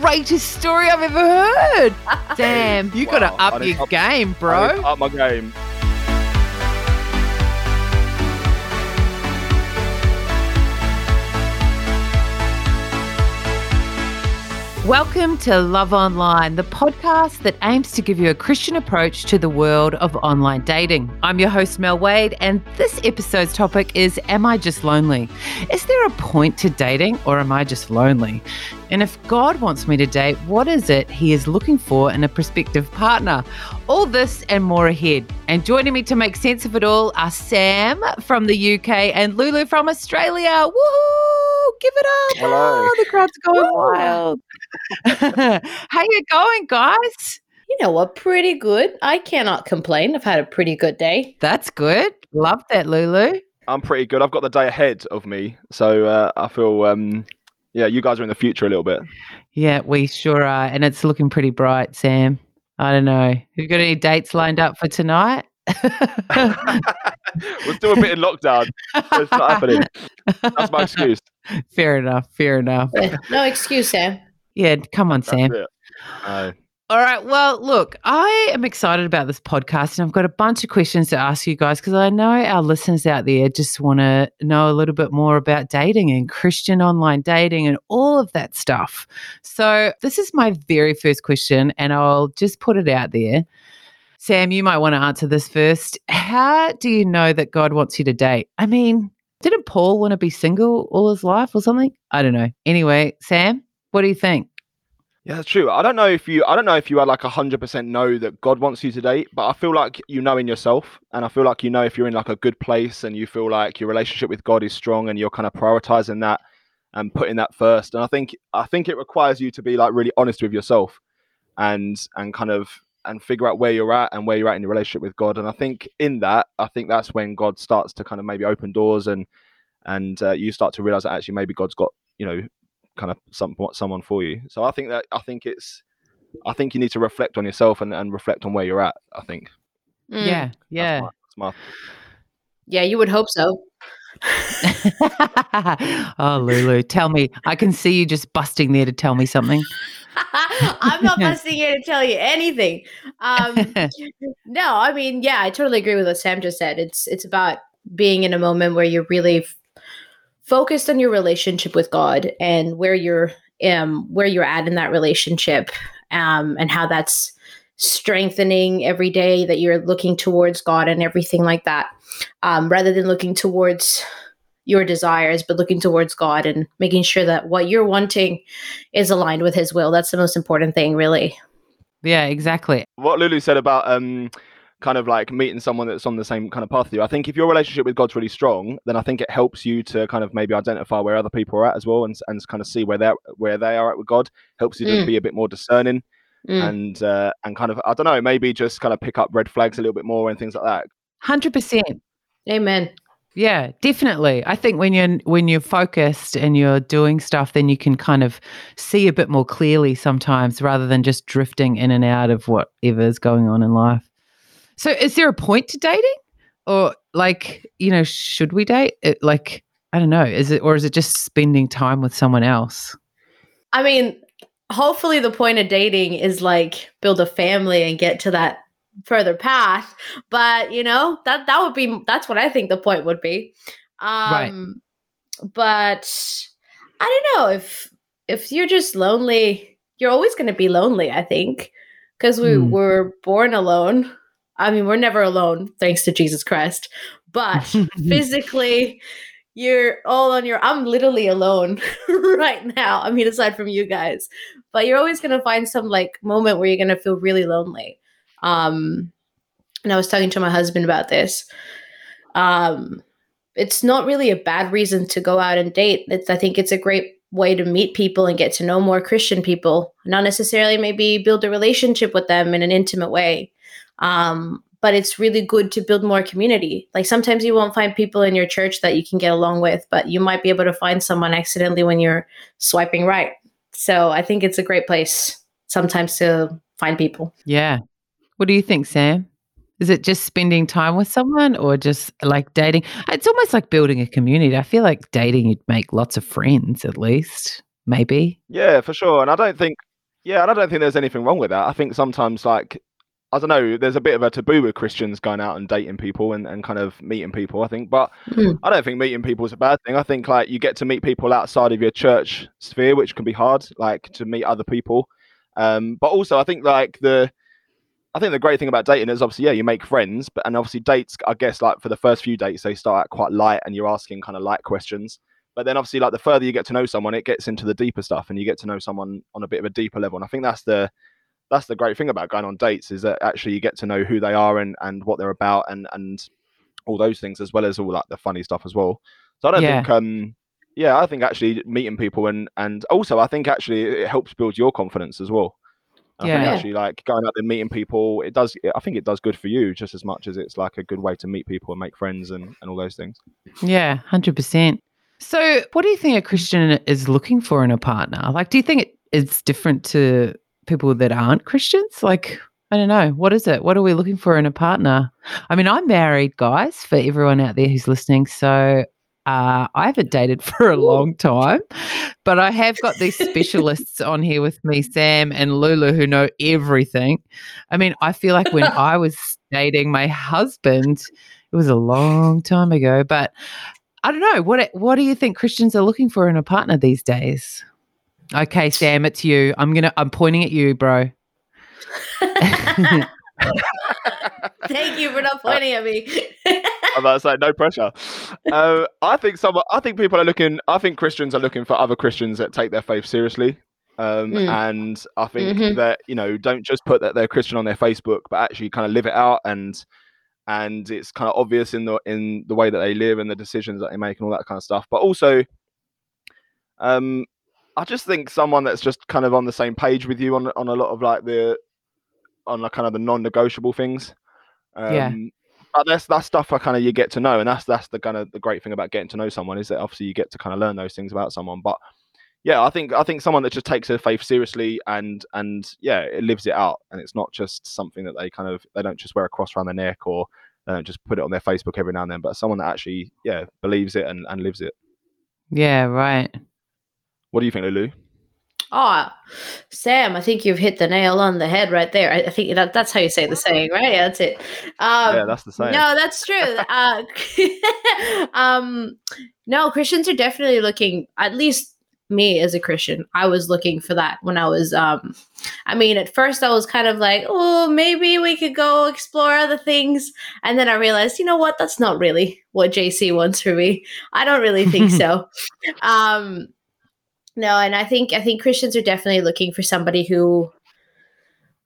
greatest story I've ever heard. Damn, you got to up your up- game, bro. need Up my game. Welcome to Love Online, the podcast that aims to give you a Christian approach to the world of online dating. I'm your host, Mel Wade, and this episode's topic is Am I just lonely? Is there a point to dating, or am I just lonely? And if God wants me to date, what is it He is looking for in a prospective partner? All this and more ahead. And joining me to make sense of it all are Sam from the UK and Lulu from Australia. Woohoo! Give up! Hello. Oh, the crowd's going Woo. wild. How you going, guys? You know what? Pretty good. I cannot complain. I've had a pretty good day. That's good. Love that, Lulu. I'm pretty good. I've got the day ahead of me, so uh, I feel um, yeah, you guys are in the future a little bit. Yeah, we sure are, and it's looking pretty bright, Sam. I don't know. Have you got any dates lined up for tonight? We're still a bit in lockdown. so it's not happening. That's my excuse. fair enough. Fair enough. No excuse, Sam. Yeah, come on, Sam. it. Uh, All right. Well, look, I am excited about this podcast and I've got a bunch of questions to ask you guys because I know our listeners out there just want to know a little bit more about dating and Christian online dating and all of that stuff. So, this is my very first question and I'll just put it out there. Sam, you might want to answer this first. How do you know that God wants you to date? I mean, didn't Paul want to be single all his life or something? I don't know. Anyway, Sam, what do you think? yeah, that's true. I don't know if you, I don't know if you are like hundred percent know that God wants you to date, but I feel like you know in yourself, and I feel like you know if you're in like a good place and you feel like your relationship with God is strong and you're kind of prioritizing that and putting that first. And I think, I think it requires you to be like really honest with yourself, and and kind of and figure out where you're at and where you're at in your relationship with God. And I think in that, I think that's when God starts to kind of maybe open doors and and uh, you start to realize that actually maybe God's got you know kind of some someone for you. So I think that I think it's I think you need to reflect on yourself and, and reflect on where you're at. I think. Mm. Yeah, That's yeah. my- that's my Yeah, you would hope so. oh, Lulu, tell me. I can see you just busting there to tell me something. I'm not busting here to tell you anything. Um, no, I mean, yeah, I totally agree with what Sam just said. It's it's about being in a moment where you're really f- focused on your relationship with God and where you're um where you're at in that relationship um and how that's strengthening every day that you're looking towards God and everything like that. Um, rather than looking towards your desires, but looking towards God and making sure that what you're wanting is aligned with His will. That's the most important thing, really. yeah, exactly. what Lulu said about um kind of like meeting someone that's on the same kind of path as you. I think if your relationship with God's really strong, then I think it helps you to kind of maybe identify where other people are at as well and and kind of see where they're where they are at with God. Helps you to Mm. be a bit more discerning Mm. and uh, and kind of I don't know maybe just kind of pick up red flags a little bit more and things like that. 100%. Amen. Yeah, definitely. I think when you're when you're focused and you're doing stuff then you can kind of see a bit more clearly sometimes rather than just drifting in and out of whatever's going on in life. So is there a point to dating? Or like, you know, should we date? It, like I don't know, is it or is it just spending time with someone else? I mean, hopefully, the point of dating is like build a family and get to that further path. But you know, that that would be that's what I think the point would be. Um, Right. But I don't know if if you're just lonely, you're always going to be lonely. I think because we Hmm. were born alone. I mean, we're never alone, thanks to Jesus Christ. But physically you're all on your i'm literally alone right now i mean aside from you guys but you're always going to find some like moment where you're going to feel really lonely um and i was talking to my husband about this um it's not really a bad reason to go out and date it's i think it's a great way to meet people and get to know more christian people not necessarily maybe build a relationship with them in an intimate way um but it's really good to build more community. Like sometimes you won't find people in your church that you can get along with, but you might be able to find someone accidentally when you're swiping right. So I think it's a great place sometimes to find people. Yeah. What do you think, Sam? Is it just spending time with someone or just like dating? It's almost like building a community. I feel like dating, you'd make lots of friends at least. maybe. Yeah, for sure. And I don't think, yeah, and I don't think there's anything wrong with that. I think sometimes, like, I don't know, there's a bit of a taboo with Christians going out and dating people and, and kind of meeting people, I think. But Mm. I don't think meeting people is a bad thing. I think, like, you get to meet people outside of your church sphere, which can be hard, like, to meet other people. Um, but also, I think, like, the, I think the great thing about dating is obviously, yeah, you make friends, but and obviously dates, I guess, like for the first few dates, they start out quite light and you're asking kind of light questions. But then obviously, like the further you get to know someone, it gets into the deeper stuff and you get to know someone on a bit of a deeper level. And I think that's the that's the great thing about going on dates is that actually you get to know who they are and and what they're about and and all those things as well as all like the funny stuff as well. So I don't Yeah. think um yeah, I think actually meeting people and and also I think actually it helps build your confidence as well. I think Yeah. actually like going out there meeting people, it does. I think it does good for you just as much as it's like a good way to meet people and make friends and, and all those things. Yeah, 100%. So, what do you think a Christian is looking for in a partner? Like, do you think it, it's different to people that aren't Christians? Like, I don't know. What is it? What are we looking for in a partner? I mean, I'm married, guys, for everyone out there who's listening. So, uh, I haven't dated for a long time, but I have got these specialists on here with me, Sam and Lulu, who know everything. I mean, I feel like when I was dating my husband, it was a long time ago, but I don't know. What what do you think Christians are looking for in a partner these days? Okay, Sam, it's you. I'm gonna I'm pointing at you, bro. Thank you for not pointing at me. About to say no pressure. Uh, I think some. I think people are looking. I think Christians are looking for other Christians that take their faith seriously. Um, Mm. And I think Mhm. that you know don't just put that they're Christian on their Facebook, but actually kind of live it out and and it's kind of obvious in the in the way that they live and the decisions that they make and all that kind of stuff. But also, um, I just think someone that's just kind of on the same page with you on on a lot of like the on like kind of the non-negotiable things. Um, Yeah. But that's that's stuff I kind of you get to know, and that's that's the kind of the great thing about getting to know someone is that obviously you get to kind of learn those things about someone. But yeah, I think I think someone that just takes their faith seriously and and yeah, it lives it out, and it's not just something that they kind of they don't just wear a cross around their neck or don't just put it on their Facebook every now and then, but someone that actually yeah believes it and, and lives it. Yeah, right. What do you think, Lulu? Oh, Sam, I think you've hit the nail on the head right there. I, I think that, that's how you say the saying, right? Yeah, that's it. Um, yeah, that's the same. No, that's true. uh, um, no, Christians are definitely looking. At least me as a Christian, I was looking for that when I was. Um, I mean, at first I was kind of like, oh, maybe we could go explore other things, and then I realized, you know what? That's not really what JC wants for me. I don't really think so. Um, no, and I think I think Christians are definitely looking for somebody who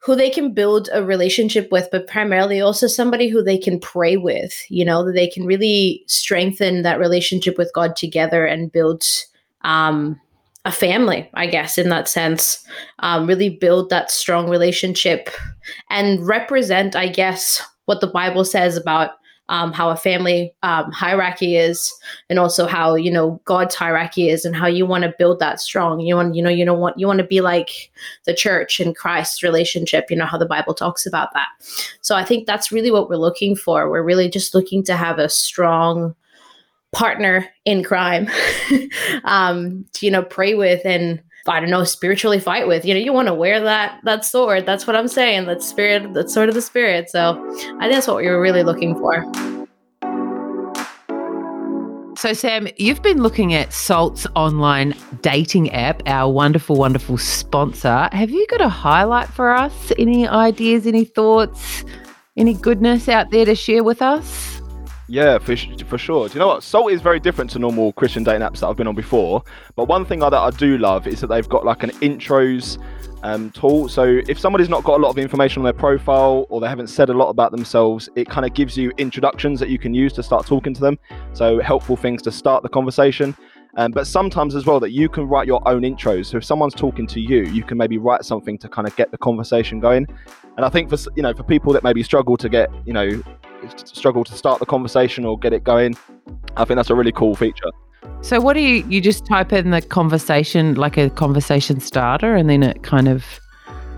who they can build a relationship with, but primarily also somebody who they can pray with, you know, that they can really strengthen that relationship with God together and build um, a family, I guess, in that sense. Um, really build that strong relationship and represent, I guess, what the Bible says about um, how a family um, hierarchy is, and also how you know God's hierarchy is, and how you want to build that strong. You want, you know, you don't want you want to be like the church and Christ's relationship. You know how the Bible talks about that. So I think that's really what we're looking for. We're really just looking to have a strong partner in crime, um, to, you know, pray with and I don't know, spiritually fight with. You know, you want to wear that that sword. That's what I'm saying. That spirit, that sword of the spirit. So I think that's what we were really looking for. So, Sam, you've been looking at Salt's online dating app, our wonderful, wonderful sponsor. Have you got a highlight for us? Any ideas, any thoughts, any goodness out there to share with us? Yeah, for, for sure. Do you know what? Salt is very different to normal Christian dating apps that I've been on before. But one thing that I do love is that they've got like an intros um, tool. So if somebody's not got a lot of information on their profile or they haven't said a lot about themselves, it kind of gives you introductions that you can use to start talking to them. So helpful things to start the conversation. Um, but sometimes as well that you can write your own intros. So if someone's talking to you, you can maybe write something to kind of get the conversation going. And I think for you know for people that maybe struggle to get you know struggle to start the conversation or get it going, I think that's a really cool feature. So, what do you, you just type in the conversation, like a conversation starter, and then it kind of,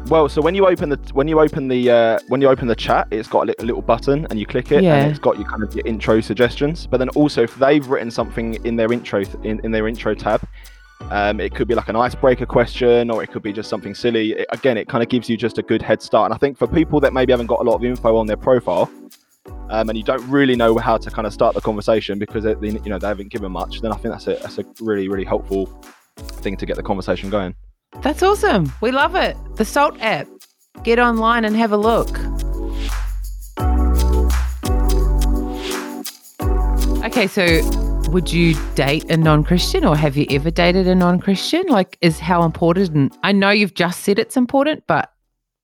Well, so when you open the when you open the uh, when you open the chat, it's got a li- little button and you click it, Yeah. and it's got your kind of your intro suggestions. But then also, if they've written something in their intro in, in their intro tab, Um, it could be like an icebreaker question, or it could be just something silly. It, again, it kind of gives you just a good head start. And I think for people that maybe haven't got a lot of info on their profile, um, and you don't really know how to kind of start the conversation because it, you know they haven't given much, then I think that's a that's a really really helpful thing to get the conversation going. That's awesome. We love it. The Salt app. Get online and have a look. Okay, so would you date a non-Christian or have you ever dated a non-Christian? Like is how important I know you've just said it's important, but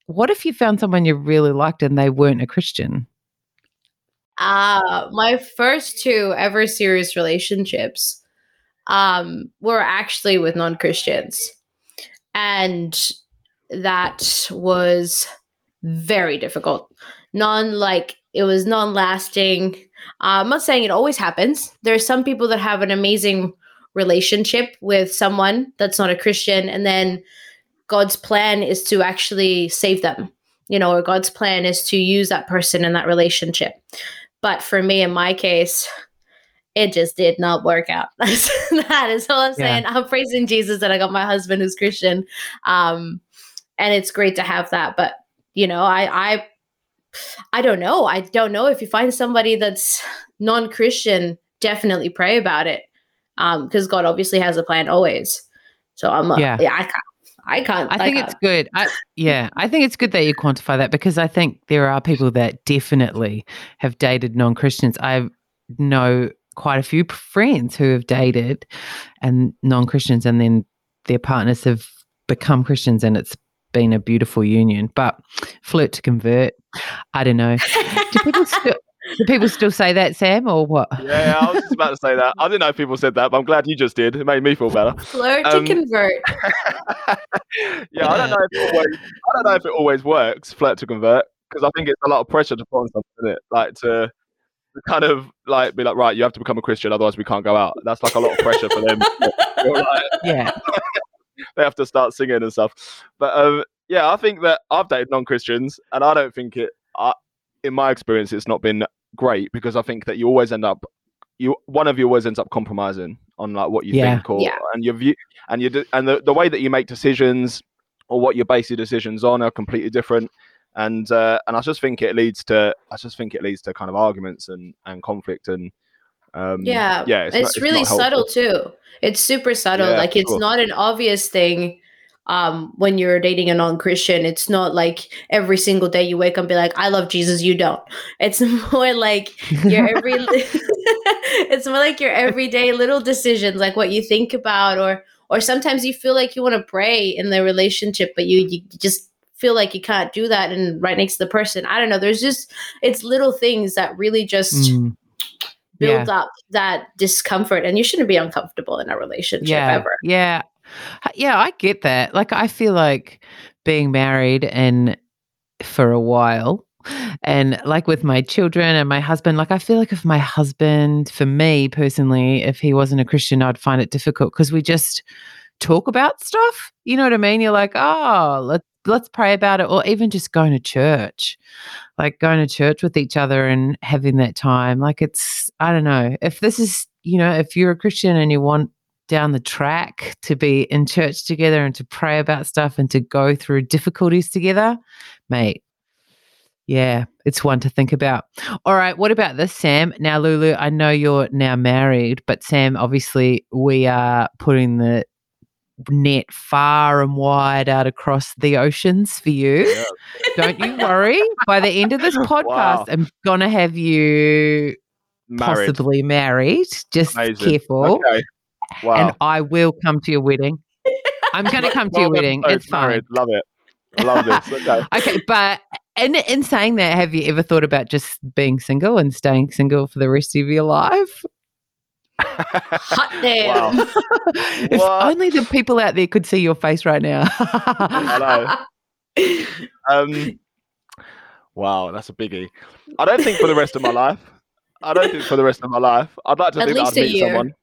what if you found someone you really liked and they weren't a Christian? Uh my first two ever serious relationships um were actually with non-Christians. And that was very difficult. Non like it was non lasting. Uh, I'm not saying it always happens. There are some people that have an amazing relationship with someone that's not a Christian, and then God's plan is to actually save them, you know, or God's plan is to use that person in that relationship. But for me, in my case, it just did not work out. that is all I'm saying. Yeah. I'm praising Jesus that I got my husband who's Christian. Um, and it's great to have that. But you know, I I I don't know. I don't know if you find somebody that's non-Christian, definitely pray about it. Um, because God obviously has a plan always. So I'm yeah, yeah I I can't. I think it's good. I, yeah, I think it's good that you quantify that because I think there are people that definitely have dated non Christians. I know quite a few friends who have dated and non Christians, and then their partners have become Christians, and it's been a beautiful union. But flirt to convert, I don't know. Do people still? Do people still say that, Sam, or what? Yeah, I was just about to say that. I didn't know if people said that, but I'm glad you just did. It made me feel better. Flirt um, to convert. yeah, I don't know if it always, I don't know if it always works. Flirt to convert, because I think it's a lot of pressure to put on something, it? Like to, to kind of like be like, right, you have to become a Christian, otherwise we can't go out. That's like a lot of pressure for them. like, yeah. they have to start singing and stuff. But um, yeah, I think that I've dated non-Christians, and I don't think it. I, in my experience, it's not been great because I think that you always end up, you one of you always ends up compromising on like what you yeah. think or yeah. and your view and you do and the, the way that you make decisions or what you base your decisions on are completely different. And uh, and I just think it leads to I just think it leads to kind of arguments and and conflict and um, yeah yeah it's, it's, not, it's really subtle too. It's super subtle. Yeah, like it's cool. not an obvious thing um, when you're dating a non-Christian. It's not like every single day you wake up and be like, "I love Jesus," you don't. It's more like your every. it's more like your everyday little decisions, like what you think about, or or sometimes you feel like you want to pray in the relationship, but you you just feel like you can't do that and right next to the person. I don't know. There's just it's little things that really just. Mm build yeah. up that discomfort and you shouldn't be uncomfortable in a relationship yeah. ever. Yeah. Yeah, I get that. Like I feel like being married and for a while and like with my children and my husband like i feel like if my husband for me personally if he wasn't a christian i'd find it difficult because we just talk about stuff you know what i mean you're like oh let's let's pray about it or even just going to church like going to church with each other and having that time like it's i don't know if this is you know if you're a christian and you want down the track to be in church together and to pray about stuff and to go through difficulties together, mate. Yeah, it's one to think about. All right, what about this, Sam? Now, Lulu, I know you're now married, but Sam, obviously, we are putting the net far and wide out across the oceans for you. Yeah. Don't you worry. By the end of this podcast, wow. I'm going to have you married. possibly married. Just Amazing. careful. Okay. Wow. And I will come to your wedding. I'm going to come to your wedding. It's fine. Love it. Love this. Okay. okay, but in in saying that, have you ever thought about just being single and staying single for the rest of your life? Hot damn. Wow. if what? only the people out there could see your face right now. I know. Um, wow, that's a biggie. I don't think for the rest of my life. I don't think for the rest of my life. I'd like to At think I'd meet year. someone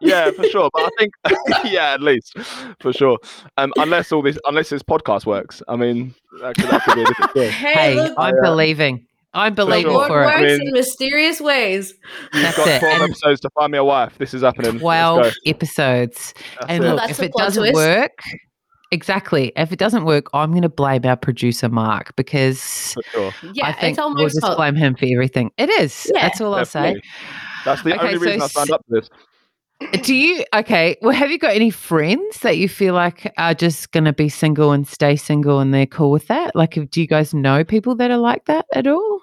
yeah, for sure. But I think, yeah, at least for sure. Um, unless all this, unless this podcast works, I mean, that could, that could be a different thing. Hey, hey I'm believing. I'm sure. believing Lord for works it. I mean- in mysterious ways. You've That's got it. 12 And episodes to find me a wife. This is happening. Let's 12 episodes. That's and it. look, That's if it doesn't twist. work, exactly. If it doesn't work, I'm going to blame our producer, Mark, because sure. Yeah, I think it's all we'll Mark's just blame him for everything. It is. Yeah. That's all I'll say. That's the Okay, only so reason I signed up for this. Do you, okay, well, have you got any friends that you feel like are just going to be single and stay single and they're cool with that? Like, do you guys know people that are like that at all?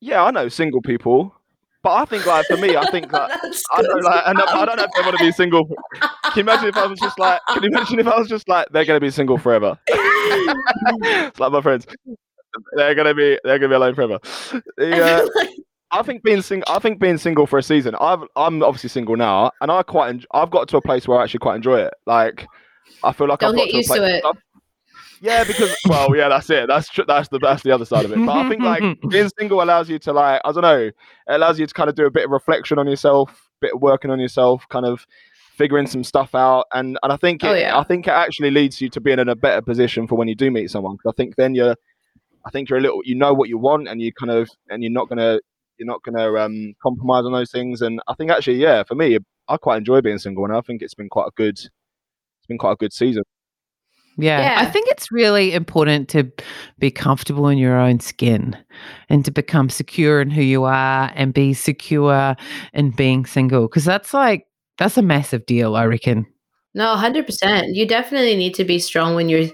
Yeah, I know single people, but I think like for me, I think like I don't good. like, and I don't know if they want to be single. Can you imagine if I was just like? Can you imagine if I was just like they're gonna be single forever? it's like my friends. They're gonna be they're gonna be alone forever. Yeah, I think being single. I think being single for a season. I've I'm obviously single now, and I quite. En- I've got to a place where I actually quite enjoy it. Like I feel like Don't I've got get to used a to it. Yeah, because well, yeah, that's it. That's tr- that's the that's the other side of it. But I think like being single allows you to like I don't know, it allows you to kind of do a bit of reflection on yourself, bit of working on yourself, kind of figuring some stuff out, and and I think oh, it, Oh, yeah. I think it actually leads you to being in a better position for when you do meet someone. Because I think then you're, I think you're a little, you know what you want, and you kind of and you're not gonna you're not gonna um compromise on those things. And I think actually, yeah, for me, I quite enjoy being single, and I think it's been quite a good, it's been quite a good season. Yeah. I think it's really important to be comfortable in your own skin and to become secure in who you are and be secure in being single. Cause that's like, that's a massive deal, I reckon. No, hundred percent. You definitely need to be strong when you're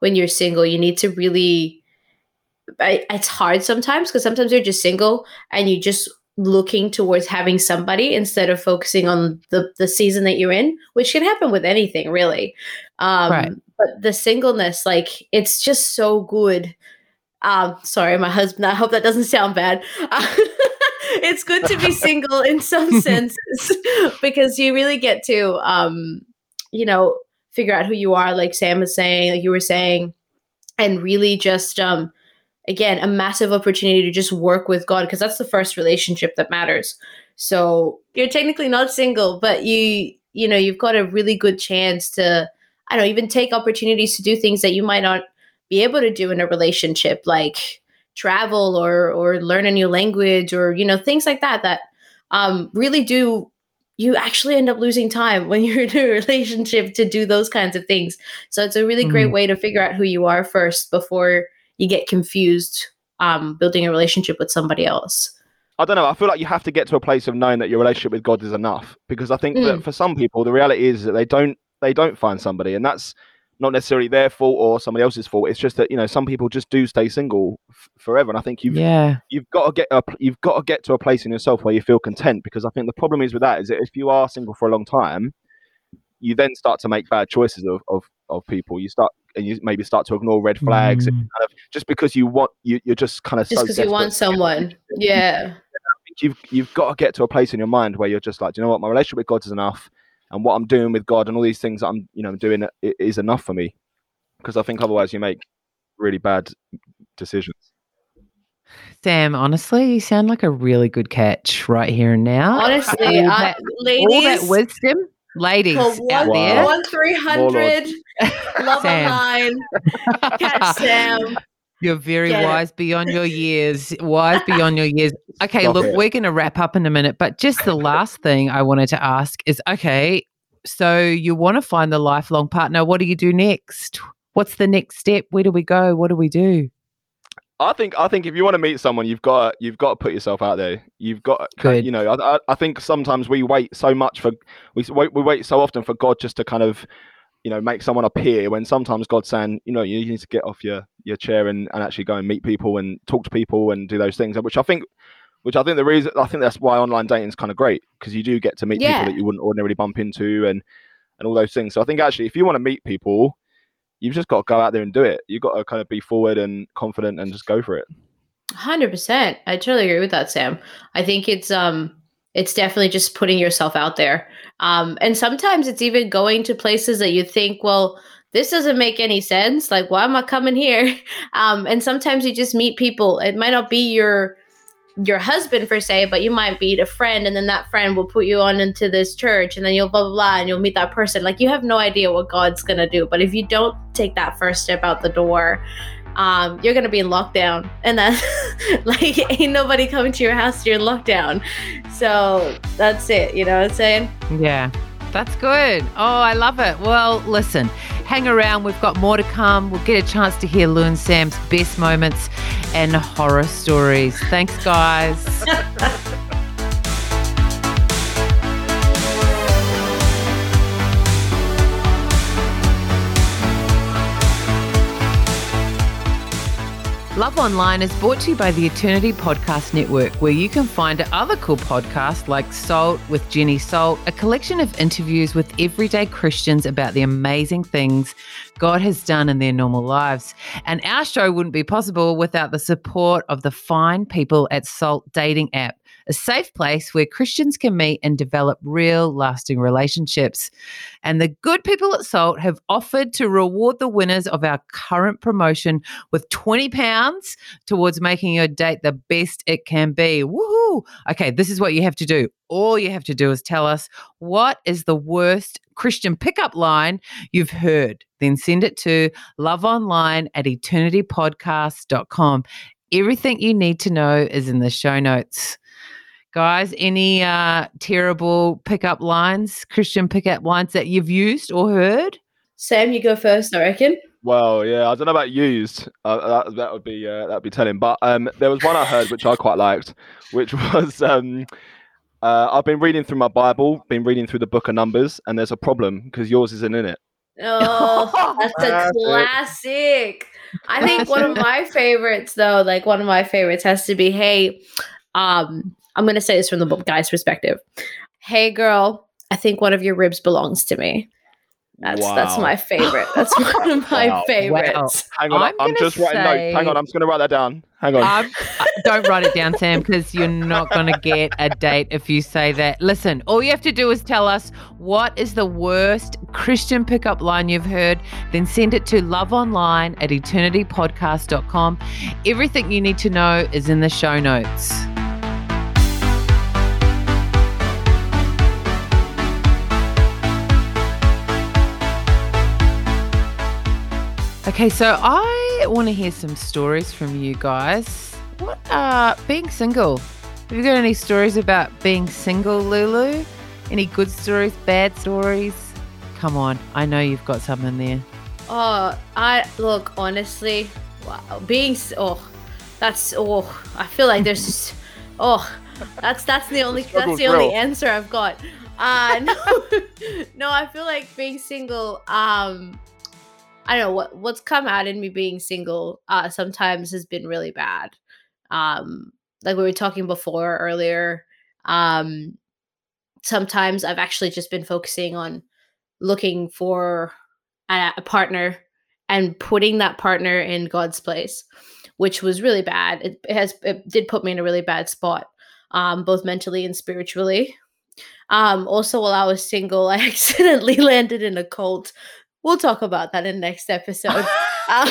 when you're single. You need to really. I, it's hard sometimes because sometimes you're just single and you're just looking towards having somebody instead of focusing on the the season that you're in, which can happen with anything really. Um, Right. But the singleness, like, it's just so good. Um, sorry, my husband. I hope that doesn't sound bad. it's good to be single in some senses because you really get to um you know figure out who you are like sam was saying like you were saying and really just um again a massive opportunity to just work with god because that's the first relationship that matters so you're technically not single but you you know you've got a really good chance to i don't know even take opportunities to do things that you might not be able to do in a relationship like travel or or learn a new language or you know things like that that um really do you actually end up losing time when you're in a relationship to do those kinds of things so it's a really great Mm. way to figure out who you are first before you get confused um building a relationship with somebody else I don't know. I feel like you have to get to a place of knowing that your relationship with God is enough. Because I think Mm. that for some people, the reality is that they don't they don't find somebody, and that's not necessarily their fault or somebody else's fault. It's just that you know some people just do stay single f- forever, and I think you've Yeah. you've got to get a, you've got to get to a place in yourself where you feel content. Because I think the problem is with that is that if you are single for a long time, you then start to make bad choices of of, of people. You start and you maybe start to ignore red flags and Mm. kind of just because you want you you're just kind of just so because you want desperate to get someone yeah you've you've got to get to a place in your mind where you're just like, do you know what, my relationship with God is enough, and what I'm doing with God and all these things that I'm you know doing i- is enough for me, because I think otherwise you make really bad decisions. Sam, honestly, you sound like a really good catch right here and now. honestly all I, that, ladies all that wisdom, ladies call out one, there. one 300 love Sam. line, catch sam You're very Get it. wise beyond your years. Wise beyond your years. Okay, Stop look, it. we're going to wrap up in a minute, but just the last thing I wanted to ask is okay, so you want to find the lifelong partner. What do you do next? What's the next step? Where do we go? What do we do? I think I think if you want to meet someone, you've got you've got to put yourself out there. You've got Good. you know. I, I, think sometimes we wait so much for we wait, we wait so often for God just to kind of you know make someone appear when sometimes God's saying you know you need to get off your your chair and, and actually go and meet people and talk to people and do those things which I think which I think the reason I think that's why online dating is kind of great because you do get to meet Yeah. people that you wouldn't ordinarily bump into and and all those things. So I think actually if you want to meet people, you've just got to go out there and do it. You've got to kind of be forward and confident and just go for it. Hundred percent. I totally agree with that, Sam. I think it's um it's definitely just putting yourself out there. Um and sometimes it's even going to places that you think, well, this doesn't make any sense. Like, why am I coming here? Um, and sometimes you just meet people. It might not be your your husband per se, but you might meet a friend, and then that friend will put you on into this church, and then you'll blah blah blah, and you'll meet that person. Like you have no idea what God's gonna do, but if you don't take that first step out the door, um, you're gonna be in lockdown, and then like ain't nobody coming to your house. You're in lockdown, so that's it. You know what I'm saying? Yeah. That's good. Oh, I love it. Well, listen, hang around. We've got more to come. We'll get a chance to hear Lou and Sam's best moments and horror stories. Thanks, guys. Love Online is brought to you by the Eternity Podcast Network, where you can find other cool podcasts like Salt with Jenny Salt, a collection of interviews with everyday Christians about the amazing things God has done in their normal lives. And our show wouldn't be possible without the support of the fine people at Salt Dating app a safe place where Christians can meet and develop real, lasting relationships. And the good people at Salt have offered to reward the winners of our current promotion with 20 pounds towards making your date the best it can be. Woohoo! Okay, this is what you have to do. All you have to do is tell us what is the worst Christian pickup line you've heard. Then send it to loveonline at eternitypodcast.com. Everything you need to know is in the show notes. Guys, any uh, terrible pickup lines, Christian pickup lines that you've used or heard? Sam, you go first, I reckon. Well, yeah, I don't know about used. Uh, that, that would be uh, that would be telling. But um, there was one I heard which I quite liked, which was um, uh, I've been reading through my Bible, been reading through the Book of Numbers, and there's a problem because yours isn't in it. Oh, that's a classic. I think one of my favorites, though, like one of my favorites, has to be, "Hey, um, I'm going to say this from the guy's perspective. Hey, girl, I think one of your ribs belongs to me. That's wow. that's my favorite. That's one of my wow. favorites. Wow. Hang on, I'm, I'm just say, writing notes. Hang on, I'm just going to write that down. Hang on. Um, don't write it down, Sam, because you're not going to get a date if you say that. Listen, all you have to do is tell us what is the worst Christian pickup line you've heard. Then send it to loveonline at eternitypodcast.com. Everything you need to know is in the show notes. Okay, so I want to hear some stories from you guys. What are being single? Have you got any stories about being single, Lulu? Any good stories, bad stories? Come on, I know you've got some in there. Oh, I look honestly, wow, being oh, that's oh, I feel like there's just oh, that's that's the only that's the only answer I've got. Uh no, no, I feel like being single um I don't know what what's come out in me being single uh sometimes has been really bad. Um like we were talking before earlier, um sometimes I've actually just been focusing on looking for a, a partner and putting that partner in God's place, which was really bad. It, it has it did put me in a really bad spot, um, both mentally and spiritually. Um, also, while I was single, I accidentally landed in a cult We'll talk about that in next episode. uh,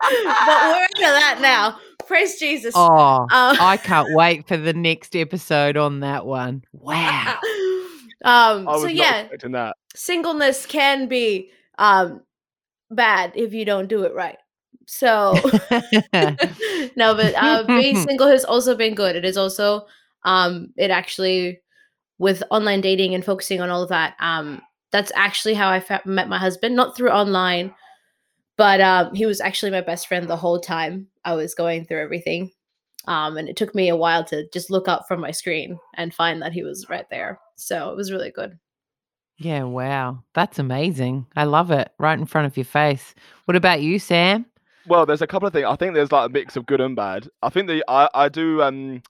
but we're into that now. Praise Jesus. Oh, uh, I can't wait for the next episode on that one. Wow. um. So yeah, singleness can be um bad if you don't do it right. So no, but uh, being single has also been good. It is also um it actually with online dating and focusing on all of that um that's actually how I fa- met my husband, not through online, but um, he was actually my best friend the whole time I was going through everything. Um, and it took me a while to just look up from my screen and find that he was right there. So it was really good. Yeah, wow. That's amazing. I love it. Right in front of your face. What about you, Sam? Well, there's a couple of things. I think there's like a mix of good and bad. I think the I, I do um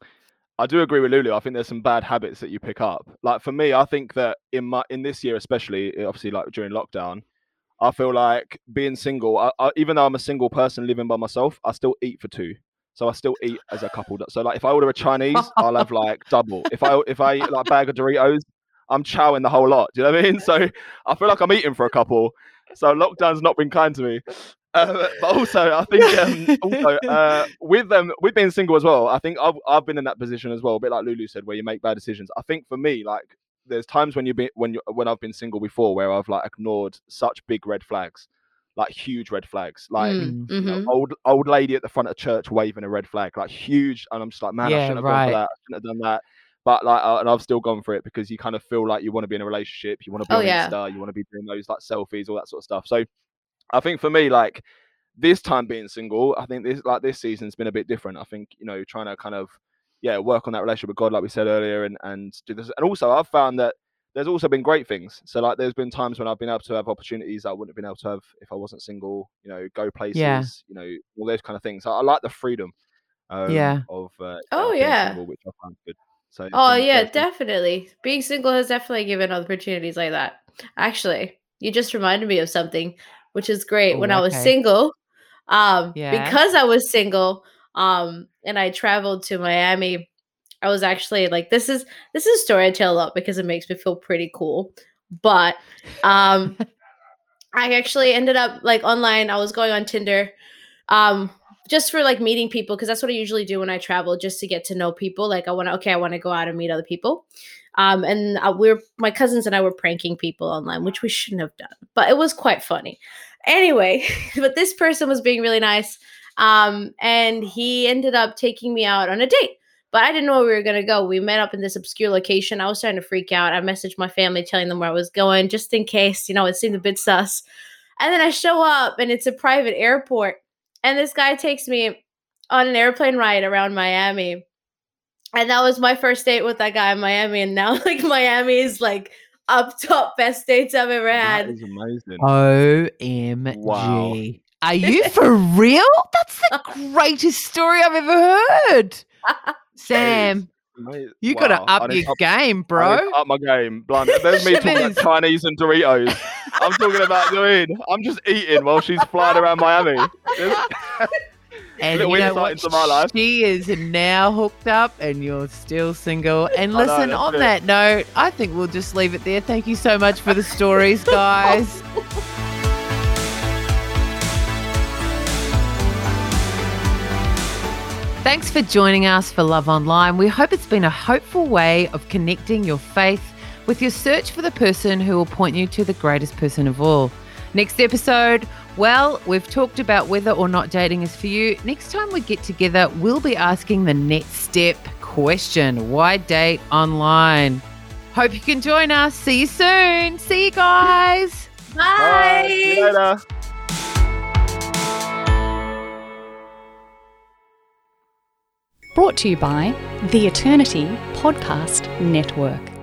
I do agree with Lulu. I think there's some bad habits that you pick up. Like for me, I think that in my in this year, especially eh, obviously like during lockdown, I feel like being single. I, I, even though I'm a single person living by myself, I still eat for two. So I still eat as a couple. So like if I order a Chinese, I'll have like double. If I if I eat like a bag of Doritos, I'm chowing the whole lot. Do you know what I mean? So I feel like I'm eating for a couple. So lockdown's not been kind to me. Uh, but also, I think um, also uh, with them um, with being single as well. I think I've I've been in that position as well, a bit like Lulu said, where you make bad decisions. I think for me, like there's times when you be when you when I've been single before where I've like ignored such big red flags. like huge red flags, like Mm, you know, mhm. old old lady at the front of church waving a red flag, like huge, and I'm just like, man, I Yeah, shouldn't have gone right. for that. I shouldn't have done that. But like, uh, and I've still gone for it because you kind of feel like you want to be in a relationship, you want to be Oh, on yeah. Insta, you want to be doing those like selfies, all that sort of stuff. So I think for me, like this time being single, I think this like this season's been a bit different. I think you know trying to kind of yeah work on that relationship with God, like we said earlier, and and do this. And also, I've found that there's also been great things. So like, there's been times when I've been able to have opportunities I wouldn't have been able to have if I wasn't single. You know, go places. Yeah. You know, all those kind of things. I, I like the freedom. Um, Yeah. Of uh, Oh, being yeah. single, which I find good. So Oh yeah, definitely. Being single has definitely given opportunities like that. Actually, you just reminded me of something, which is great. Oh, when I was single, um, Yeah. because I was single, um, and I traveled to Miami, I was actually like, this is this is a story I tell a lot because it makes me feel pretty cool. But um, I actually ended up like online. I was going on Tinder, um, just for like meeting people because that's what I usually do when I travel, just to get to know people. Like I want to, okay, I want to go out and meet other people. Um, and uh, we're my cousins and I were pranking people online, which we shouldn't have done, but it was quite funny. Anyway, but this person was being really nice, um, and he ended up taking me out on a date. But I didn't know where we were gonna go. We met up in this obscure location. I was starting to freak out. I messaged my family telling them where I was going, just in case, you know, it seemed a bit sus. And then I show up and it's a private airport. And this guy takes me on an airplane ride around Miami. And that was my first date with that guy in Miami. And now like Miami is like up top best dates I've ever that had. is amazing. OMG. Wow. Are you for real? That's the greatest story I've ever heard. Sam, Amazing. you got to up I your up- game, bro. up my game. Blimey. There's me talking about Chinese and Doritos. I'm talking about doing. I'm just eating while she's flying around Miami. And little you know insight what? into my life. She is now hooked up and you're still single. And listen, that's on it. that note, I think we'll just leave it there. Thank you so much for the stories, guys. Thanks for joining us for Love Online. We hope it's been a hopeful way of connecting your faith with your search for the person who will point you to the greatest person of all. Next episode, well, we've talked about whether or not dating is for you. Next time we get together, we'll be asking the next step question why date online? Hope you can join us. See you soon. See you guys. Bye. See you later. Brought to you by the Eternity Podcast Network.